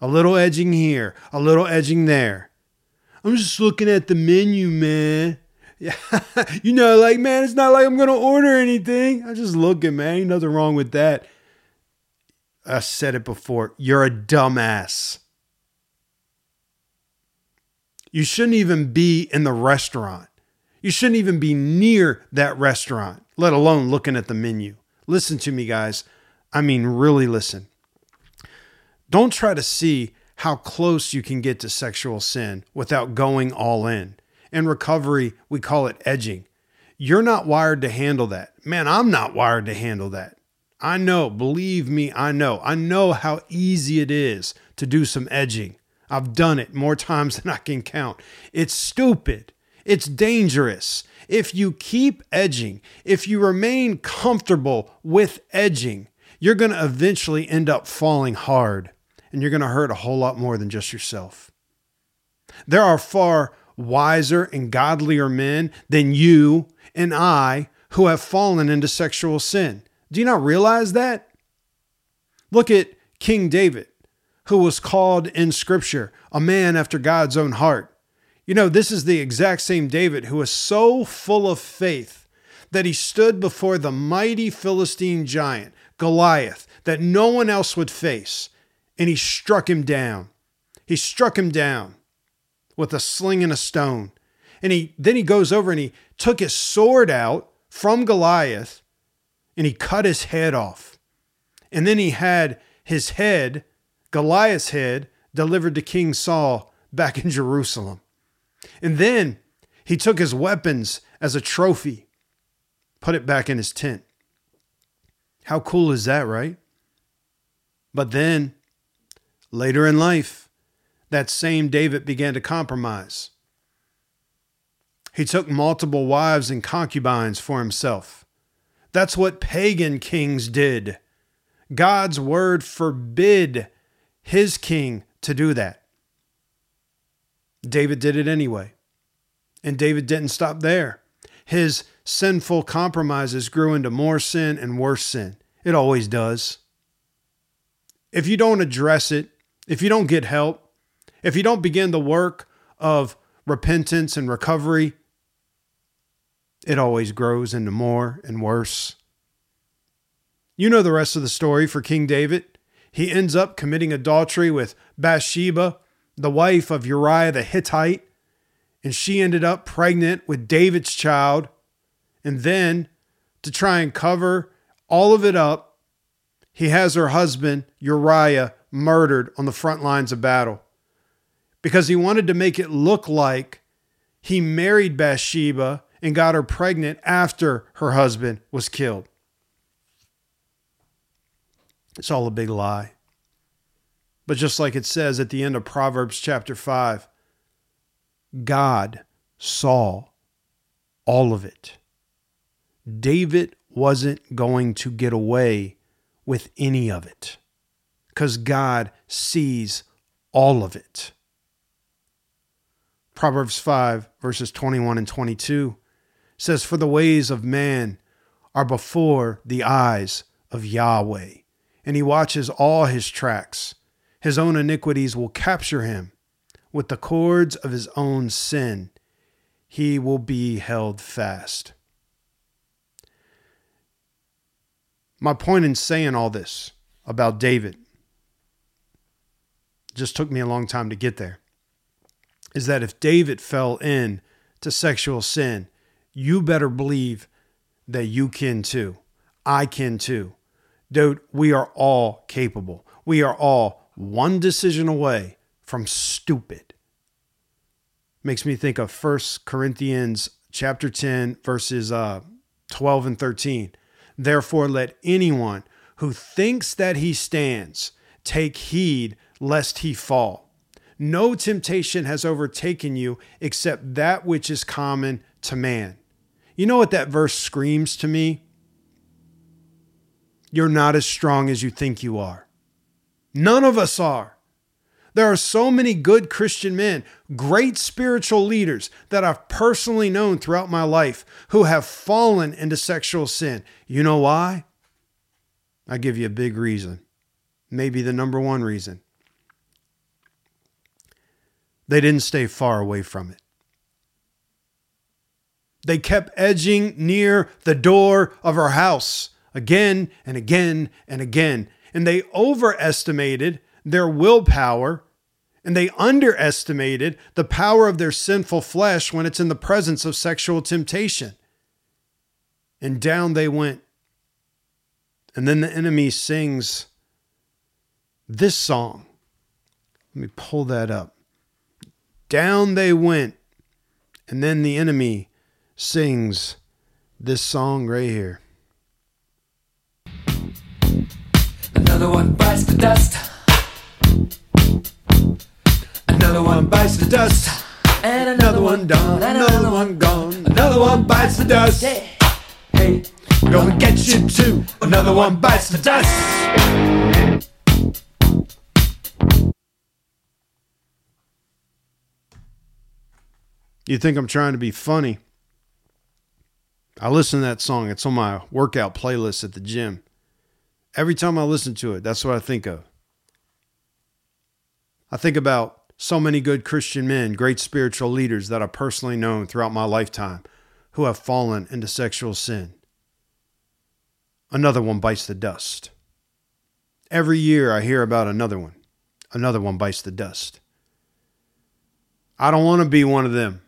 A little edging here, a little edging there. I'm just looking at the menu, man. Yeah, [LAUGHS] you know, like man, it's not like I'm gonna order anything. I'm just looking, man. Ain't nothing wrong with that. I said it before. You're a dumbass. You shouldn't even be in the restaurant. You shouldn't even be near that restaurant, let alone looking at the menu. Listen to me, guys. I mean, really listen. Don't try to see how close you can get to sexual sin without going all in. In recovery, we call it edging. You're not wired to handle that. Man, I'm not wired to handle that. I know, believe me, I know. I know how easy it is to do some edging. I've done it more times [LAUGHS] than I can count. It's stupid. It's dangerous. If you keep edging, if you remain comfortable with edging, you're going to eventually end up falling hard and you're going to hurt a whole lot more than just yourself. There are far wiser and godlier men than you and I who have fallen into sexual sin. Do you not realize that? Look at King David, who was called in Scripture a man after God's own heart. You know, this is the exact same David who was so full of faith that he stood before the mighty Philistine giant, Goliath, that no one else would face, and he struck him down. He struck him down with a sling and a stone. And he then he goes over and he took his sword out from Goliath and he cut his head off. And then he had his head, Goliath's head, delivered to King Saul back in Jerusalem. And then he took his weapons as a trophy, put it back in his tent. How cool is that, right? But then, later in life, that same David began to compromise. He took multiple wives and concubines for himself. That's what pagan kings did. God's word forbid his king to do that. David did it anyway. And David didn't stop there. His sinful compromises grew into more sin and worse sin. It always does. If you don't address it, if you don't get help, if you don't begin the work of repentance and recovery, it always grows into more and worse. You know the rest of the story for King David. He ends up committing adultery with Bathsheba, the wife of Uriah the Hittite, and she ended up pregnant with David's child. And then, to try and cover all of it up, he has her husband, Uriah, murdered on the front lines of battle because he wanted to make it look like he married Bathsheba and got her pregnant after her husband was killed. It's all a big lie. But just like it says at the end of Proverbs chapter 5, God saw all of it. David wasn't going to get away with any of it because God sees all of it. Proverbs 5, verses 21 and 22 says, For the ways of man are before the eyes of Yahweh, and he watches all his tracks. His own iniquities will capture him. With the cords of his own sin, he will be held fast. My point in saying all this about David just took me a long time to get there is that if David fell in to sexual sin, you better believe that you can too. I can too. Dude, we are all capable. We are all one decision away from stupid. Makes me think of First Corinthians chapter 10 verses uh, 12 and 13. Therefore let anyone who thinks that he stands take heed lest he fall. No temptation has overtaken you except that which is common to man. You know what that verse screams to me? You're not as strong as you think you are. None of us are. There are so many good Christian men, great spiritual leaders that I've personally known throughout my life who have fallen into sexual sin. You know why? I give you a big reason, maybe the number one reason. They didn't stay far away from it. They kept edging near the door of her house again and again and again. And they overestimated their willpower and they underestimated the power of their sinful flesh when it's in the presence of sexual temptation. And down they went. And then the enemy sings this song. Let me pull that up. Down they went. And then the enemy sings this song right here. Another one bites the dust. Another one bites the dust. And another one done, another one gone, another one bites the dust. Hey, Gonna get you too. Another one bites the dust. You think I'm trying to be funny? I listen to that song. It's on my workout playlist at the gym. Every time I listen to it, that's what I think of. I think about so many good Christian men, great spiritual leaders that I've personally known throughout my lifetime who have fallen into sexual sin. Another one bites the dust. Every year I hear about another one. Another one bites the dust. I don't want to be one of them.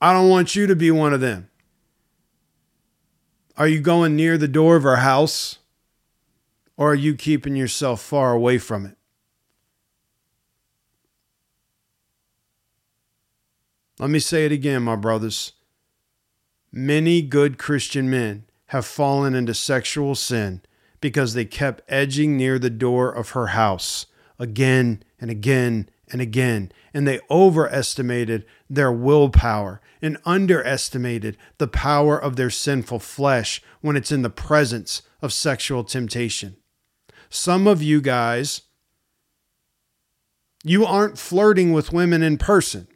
I don't want you to be one of them. Are you going near the door of our house? Or are you keeping yourself far away from it? Let me say it again, my brothers. Many good Christian men have fallen into sexual sin because they kept edging near the door of her house again and again and again, and they overestimated their willpower and underestimated the power of their sinful flesh when it's in the presence of sexual temptation. Some of you guys, you aren't flirting with women in person.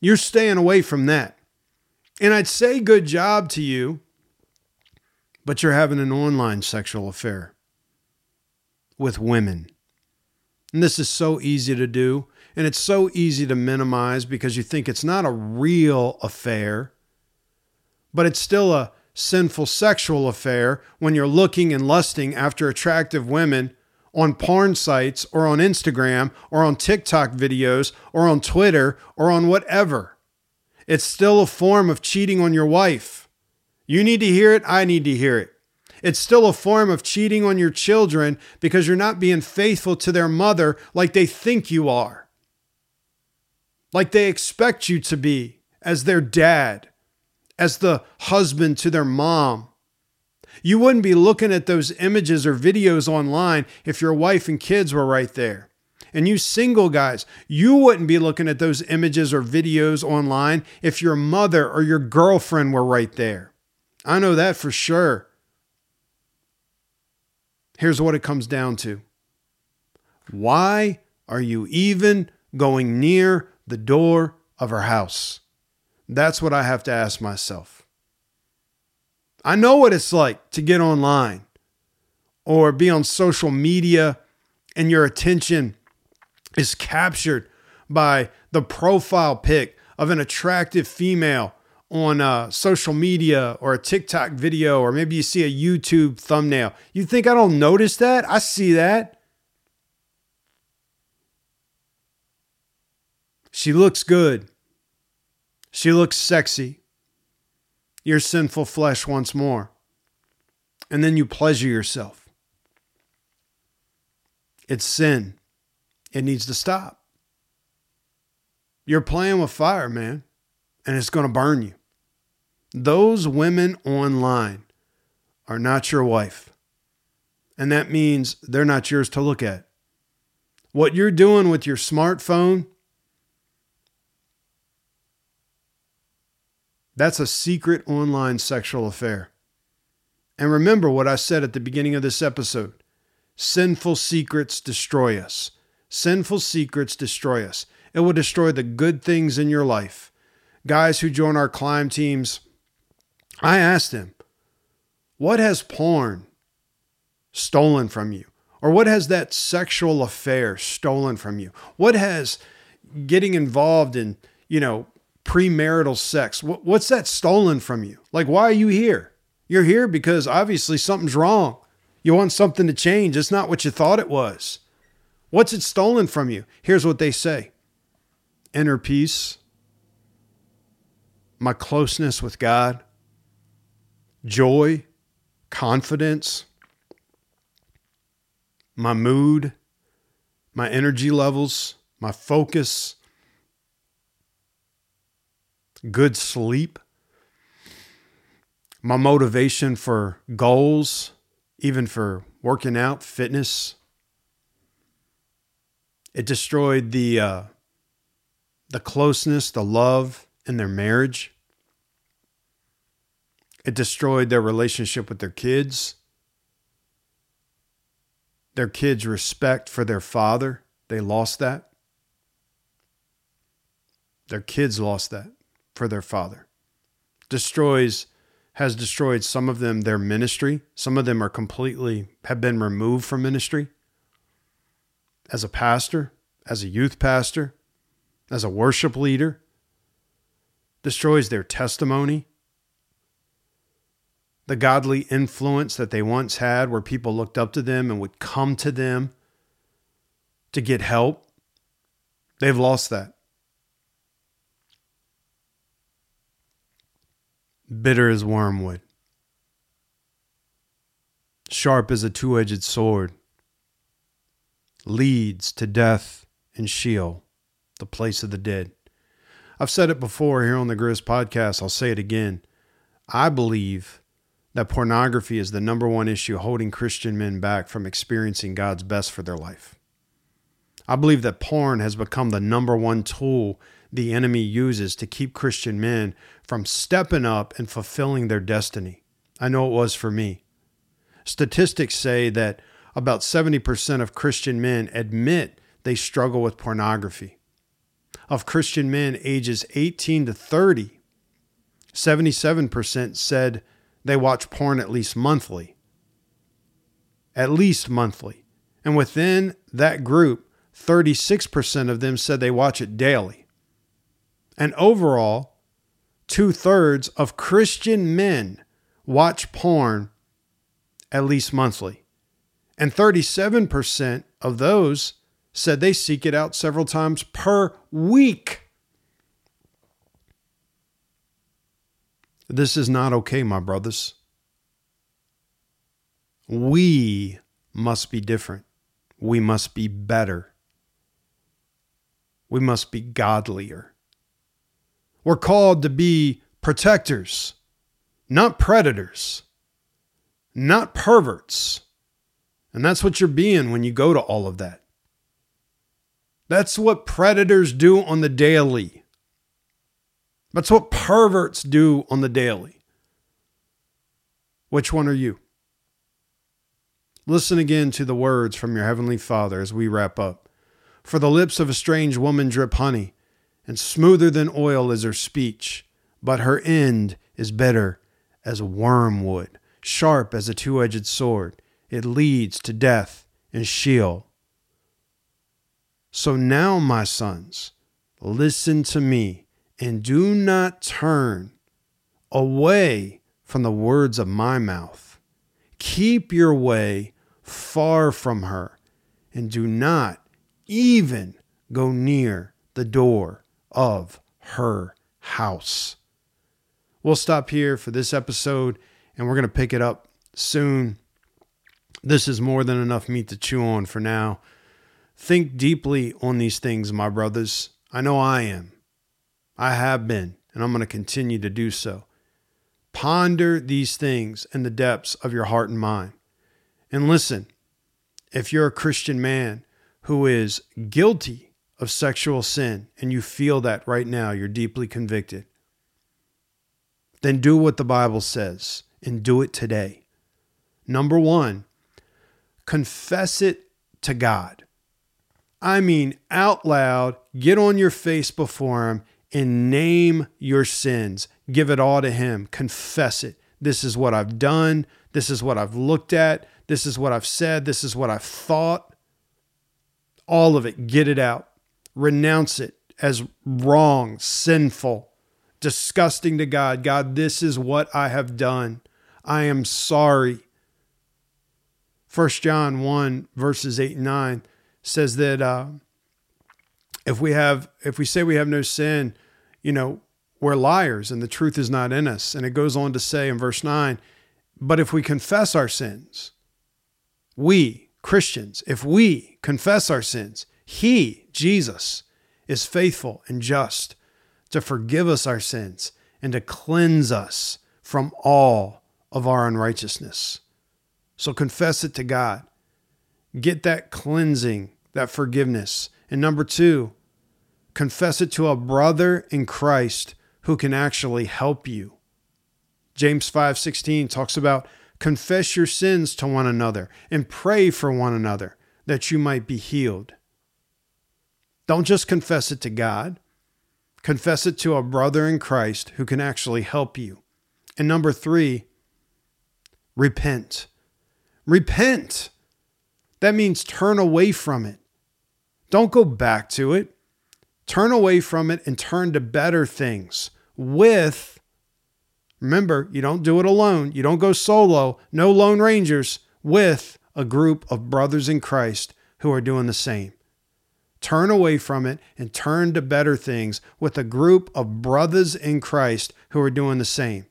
You're staying away from that. And I'd say good job to you, but you're having an online sexual affair with women. And this is so easy to do. And it's so easy to minimize because you think it's not a real affair, but it's still a sinful sexual affair when you're looking and lusting after attractive women on porn sites or on Instagram or on TikTok videos or on Twitter or on whatever. It's still a form of cheating on your wife. You need to hear it. I need to hear it. It's still a form of cheating on your children because you're not being faithful to their mother like they think you are, like they expect you to be as their dad, as the husband to their mom. You wouldn't be looking at those images or videos online if your wife and kids were right there. And you single guys, you wouldn't be looking at those images or videos online if your mother or your girlfriend were right there. I know that for sure. Here's what it comes down to Why are you even going near the door of her house? That's what I have to ask myself. I know what it's like to get online or be on social media and your attention is captured by the profile pic of an attractive female on uh, social media or a TikTok video, or maybe you see a YouTube thumbnail. You think I don't notice that? I see that. She looks good. She looks sexy. Your sinful flesh once more. And then you pleasure yourself. It's sin. It needs to stop. You're playing with fire, man, and it's going to burn you. Those women online are not your wife. And that means they're not yours to look at. What you're doing with your smartphone, that's a secret online sexual affair. And remember what I said at the beginning of this episode sinful secrets destroy us. Sinful secrets destroy us. It will destroy the good things in your life. Guys who join our climb teams, I asked them, what has porn stolen from you? Or what has that sexual affair stolen from you? What has getting involved in, you know, premarital sex. Wh- What's that stolen from you? Like, why are you here? You're here because obviously something's wrong. You want something to change. It's not what you thought it was. What's it stolen from you? Here's what they say inner peace, my closeness with God, joy, confidence, my mood, my energy levels, my focus, good sleep, my motivation for goals, even for working out, fitness. It destroyed the uh, the closeness, the love in their marriage. It destroyed their relationship with their kids. Their kids' respect for their father, they lost that. Their kids lost that for their father. Destroys has destroyed some of them their ministry. Some of them are completely have been removed from ministry. As a pastor, as a youth pastor, as a worship leader, destroys their testimony. The godly influence that they once had, where people looked up to them and would come to them to get help, they've lost that. Bitter as wormwood, sharp as a two edged sword, leads to death and Sheol, the place of the dead. I've said it before here on the Griz podcast. I'll say it again. I believe that pornography is the number one issue holding Christian men back from experiencing God's best for their life. I believe that porn has become the number one tool the enemy uses to keep Christian men from stepping up and fulfilling their destiny. I know it was for me. Statistics say that about 70% of Christian men admit they struggle with pornography. Of Christian men ages 18 to 30, 77% said they watch porn at least monthly. At least monthly. And within that group, 36% of them said they watch it daily. And overall, two thirds of Christian men watch porn at least monthly. And 37% of those said they seek it out several times per week. This is not okay, my brothers. We must be different. We must be better. We must be godlier. We're called to be protectors, not predators, not perverts. And that's what you're being when you go to all of that. That's what predators do on the daily. That's what perverts do on the daily. Which one are you? Listen again to the words from your Heavenly Father as we wrap up. For the lips of a strange woman drip honey, and smoother than oil is her speech, but her end is bitter as wormwood, sharp as a two edged sword. It leads to death and Sheol. So now, my sons, listen to me and do not turn away from the words of my mouth. Keep your way far from her and do not even go near the door of her house. We'll stop here for this episode and we're going to pick it up soon. This is more than enough meat to chew on for now. Think deeply on these things, my brothers. I know I am. I have been, and I'm going to continue to do so. Ponder these things in the depths of your heart and mind. And listen, if you're a Christian man who is guilty of sexual sin and you feel that right now, you're deeply convicted, then do what the Bible says and do it today. Number one, confess it to God. I mean, out loud, get on your face before Him and name your sins. Give it all to Him. Confess it. This is what I've done. This is what I've looked at. This is what I've said. This is what I've thought. All of it, get it out. Renounce it as wrong, sinful. disgusting to God. God, this is what I have done. I am sorry. 1 John 1, verses 8 and 9 says that uh, if we have if we say we have no sin, you know, we're liars and the truth is not in us. And it goes on to say in verse 9, but if we confess our sins, we Christians, if we confess our sins, he, Jesus, is faithful and just to forgive us our sins and to cleanse us from all of our unrighteousness. So confess it to God. Get that cleansing, that forgiveness. And number two, confess it to a brother in Christ who can actually help you. James 5:16 talks about confess your sins to one another and pray for one another that you might be healed. Don't just confess it to God. Confess it to a brother in Christ who can actually help you. And number 3, repent. Repent. That means turn away from it. Don't go back to it. Turn away from it and turn to better things with, remember, you don't do it alone. You don't go solo, no Lone Rangers, with a group of brothers in Christ who are doing the same. Turn away from it and turn to better things with a group of brothers in Christ who are doing the same.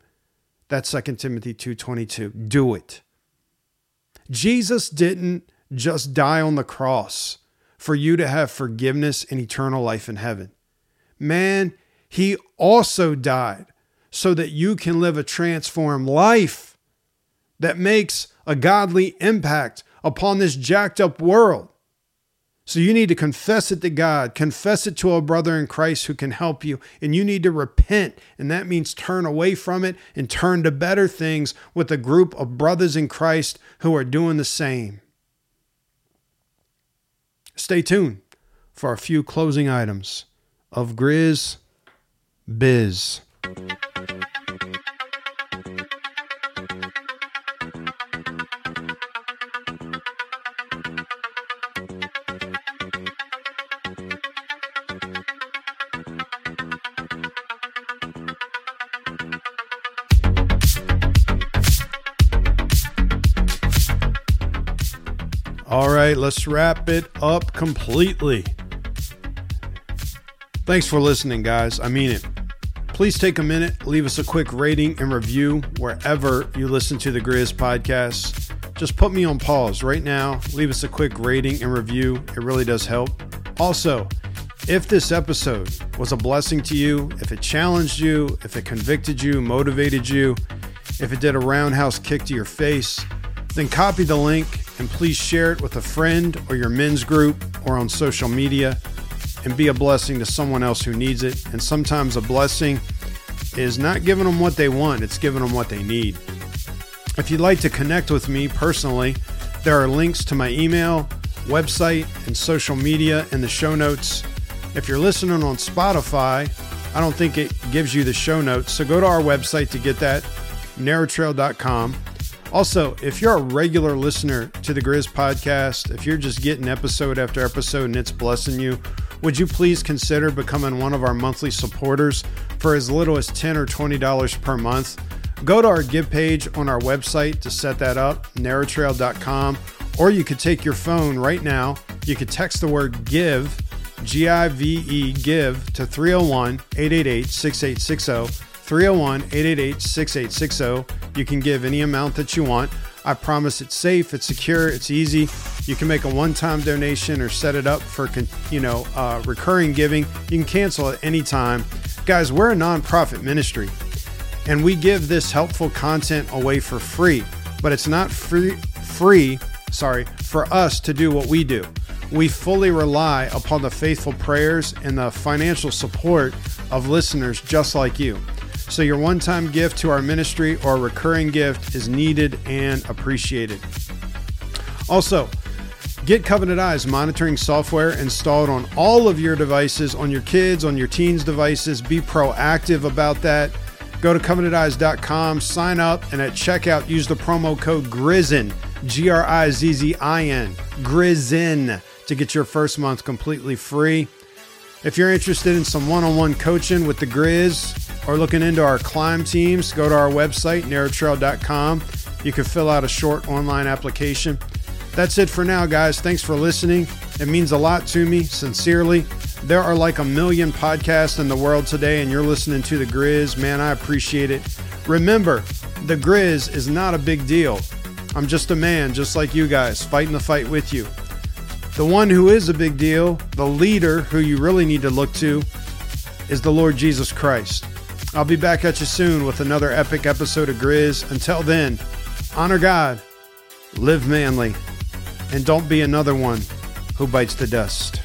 That's 2 Timothy 2:22. Do it. Jesus didn't just die on the cross for you to have forgiveness and eternal life in heaven. Man, he also died so that you can live a transformed life that makes a godly impact upon this jacked up world. So you need to confess it to God, confess it to a brother in Christ who can help you, and you need to repent. And that means turn away from it and turn to better things with a group of brothers in Christ who are doing the same. Stay tuned for a few closing items of Griz Biz. Right, let's wrap it up completely. Thanks for listening, guys. I mean it. Please take a minute, leave us a quick rating and review wherever you listen to the Griz podcast. Just put me on pause right now, leave us a quick rating and review. It really does help. Also, if this episode was a blessing to you, if it challenged you, if it convicted you, motivated you, if it did a roundhouse kick to your face, then copy the link and please share it with a friend or your men's group or on social media and be a blessing to someone else who needs it. And sometimes a blessing is not giving them what they want, it's giving them what they need. If you'd like to connect with me personally, there are links to my email, website, and social media in the show notes. If you're listening on Spotify, I don't think it gives you the show notes, so go to our website to get that, narrowtrail.com. Also, if you're a regular listener to the Griz podcast, if you're just getting episode after episode and it's blessing you, would you please consider becoming one of our monthly supporters for as little as 10 or $20 per month? Go to our give page on our website to set that up, narrowtrail.com, or you could take your phone right now. You could text the word give, G I V E, give to 301 888 6860. 301 888 6860. You can give any amount that you want. I promise it's safe, it's secure, it's easy. You can make a one-time donation or set it up for you know uh, recurring giving. You can cancel at any time. Guys, we're a nonprofit ministry, and we give this helpful content away for free. But it's not free. Free, sorry, for us to do what we do. We fully rely upon the faithful prayers and the financial support of listeners just like you. So, your one time gift to our ministry or recurring gift is needed and appreciated. Also, get Covenant Eyes monitoring software installed on all of your devices, on your kids, on your teens' devices. Be proactive about that. Go to covenanteyes.com, sign up, and at checkout, use the promo code GRIZZIN, G R I Z Z I N, GRIZZIN, to get your first month completely free. If you're interested in some one on one coaching with the Griz, or looking into our climb teams, go to our website, narrowtrail.com. You can fill out a short online application. That's it for now, guys. Thanks for listening. It means a lot to me, sincerely. There are like a million podcasts in the world today, and you're listening to The Griz. Man, I appreciate it. Remember, The Griz is not a big deal. I'm just a man, just like you guys, fighting the fight with you. The one who is a big deal, the leader who you really need to look to, is the Lord Jesus Christ. I'll be back at you soon with another epic episode of Griz. Until then, honor God, live manly, and don't be another one who bites the dust.